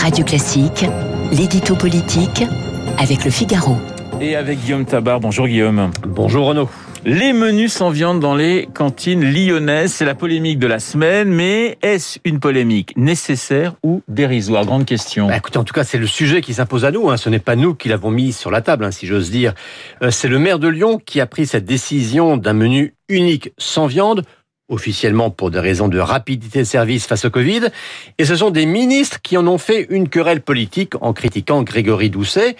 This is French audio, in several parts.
Radio Classique, l'édito politique avec le Figaro. Et avec Guillaume Tabar. Bonjour Guillaume. Bonjour Renaud. Les menus sans viande dans les cantines lyonnaises, c'est la polémique de la semaine, mais est-ce une polémique nécessaire ou dérisoire? Grande question. Bah, écoutez, en tout cas, c'est le sujet qui s'impose à nous. Hein. Ce n'est pas nous qui l'avons mis sur la table, hein, si j'ose dire. Euh, c'est le maire de Lyon qui a pris cette décision d'un menu unique sans viande officiellement pour des raisons de rapidité de service face au Covid. Et ce sont des ministres qui en ont fait une querelle politique en critiquant Grégory Doucet.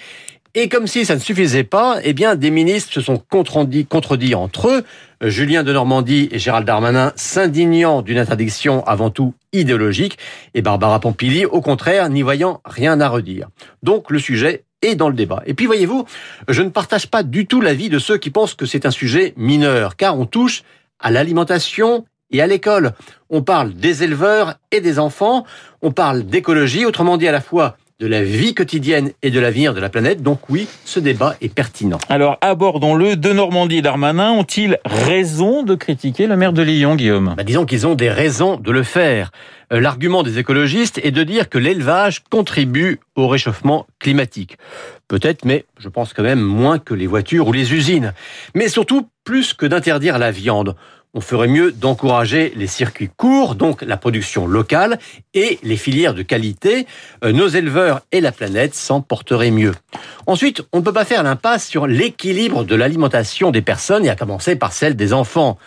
Et comme si ça ne suffisait pas, eh bien, des ministres se sont contredits, entre eux. Julien de Normandie et Gérald Darmanin s'indignant d'une interdiction avant tout idéologique et Barbara Pompili, au contraire, n'y voyant rien à redire. Donc, le sujet est dans le débat. Et puis, voyez-vous, je ne partage pas du tout l'avis de ceux qui pensent que c'est un sujet mineur, car on touche à l'alimentation et à l'école. On parle des éleveurs et des enfants, on parle d'écologie, autrement dit à la fois de la vie quotidienne et de l'avenir de la planète. Donc oui, ce débat est pertinent. Alors abordons-le. De Normandie et Darmanin ont-ils raison de critiquer la maire de Lyon, Guillaume? Bah, Disons qu'ils ont des raisons de le faire. Euh, l'argument des écologistes est de dire que l'élevage contribue au réchauffement climatique. Peut-être, mais je pense quand même moins que les voitures ou les usines. Mais surtout, plus que d'interdire la viande on ferait mieux d'encourager les circuits courts, donc la production locale et les filières de qualité. Euh, nos éleveurs et la planète s'en porteraient mieux. Ensuite, on ne peut pas faire l'impasse sur l'équilibre de l'alimentation des personnes, et à commencer par celle des enfants.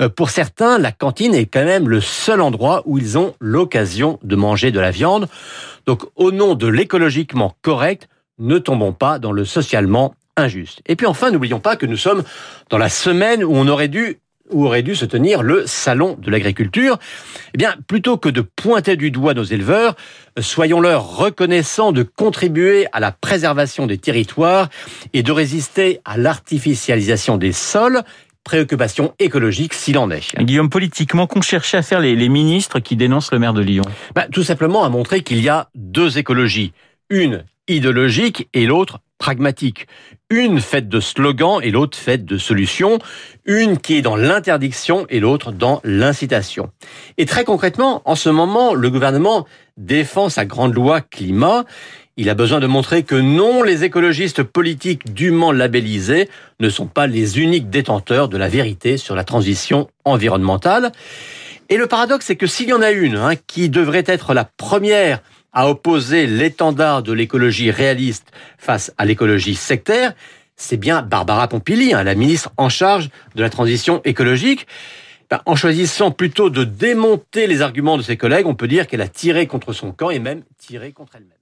Euh, pour certains, la cantine est quand même le seul endroit où ils ont l'occasion de manger de la viande. Donc, au nom de l'écologiquement correct, ne tombons pas dans le socialement injuste. Et puis enfin, n'oublions pas que nous sommes dans la semaine où on aurait dû où aurait dû se tenir le salon de l'agriculture. Eh bien, plutôt que de pointer du doigt nos éleveurs, soyons-leur reconnaissants de contribuer à la préservation des territoires et de résister à l'artificialisation des sols préoccupation écologique s'il en est. Guillaume, politiquement, qu'ont cherché à faire les, ministres qui dénoncent le maire de Lyon? Bah, Tout simplement à montrer qu'il y a deux écologies. Une idéologique et l'autre pragmatique. Une faite de slogans et l'autre faite de solutions. Une qui est dans l'interdiction et l'autre dans l'incitation. Et très concrètement, en ce moment, le gouvernement défend sa grande loi climat. Il a besoin de montrer que non, les écologistes politiques dûment labellisés ne sont pas les uniques détenteurs de la vérité sur la transition environnementale. Et le paradoxe, c'est que s'il y en a une hein, qui devrait être la première à opposer l'étendard de l'écologie réaliste face à l'écologie sectaire, c'est bien Barbara Pompili, hein, la ministre en charge de la transition écologique. Ben, en choisissant plutôt de démonter les arguments de ses collègues, on peut dire qu'elle a tiré contre son camp et même tiré contre elle-même.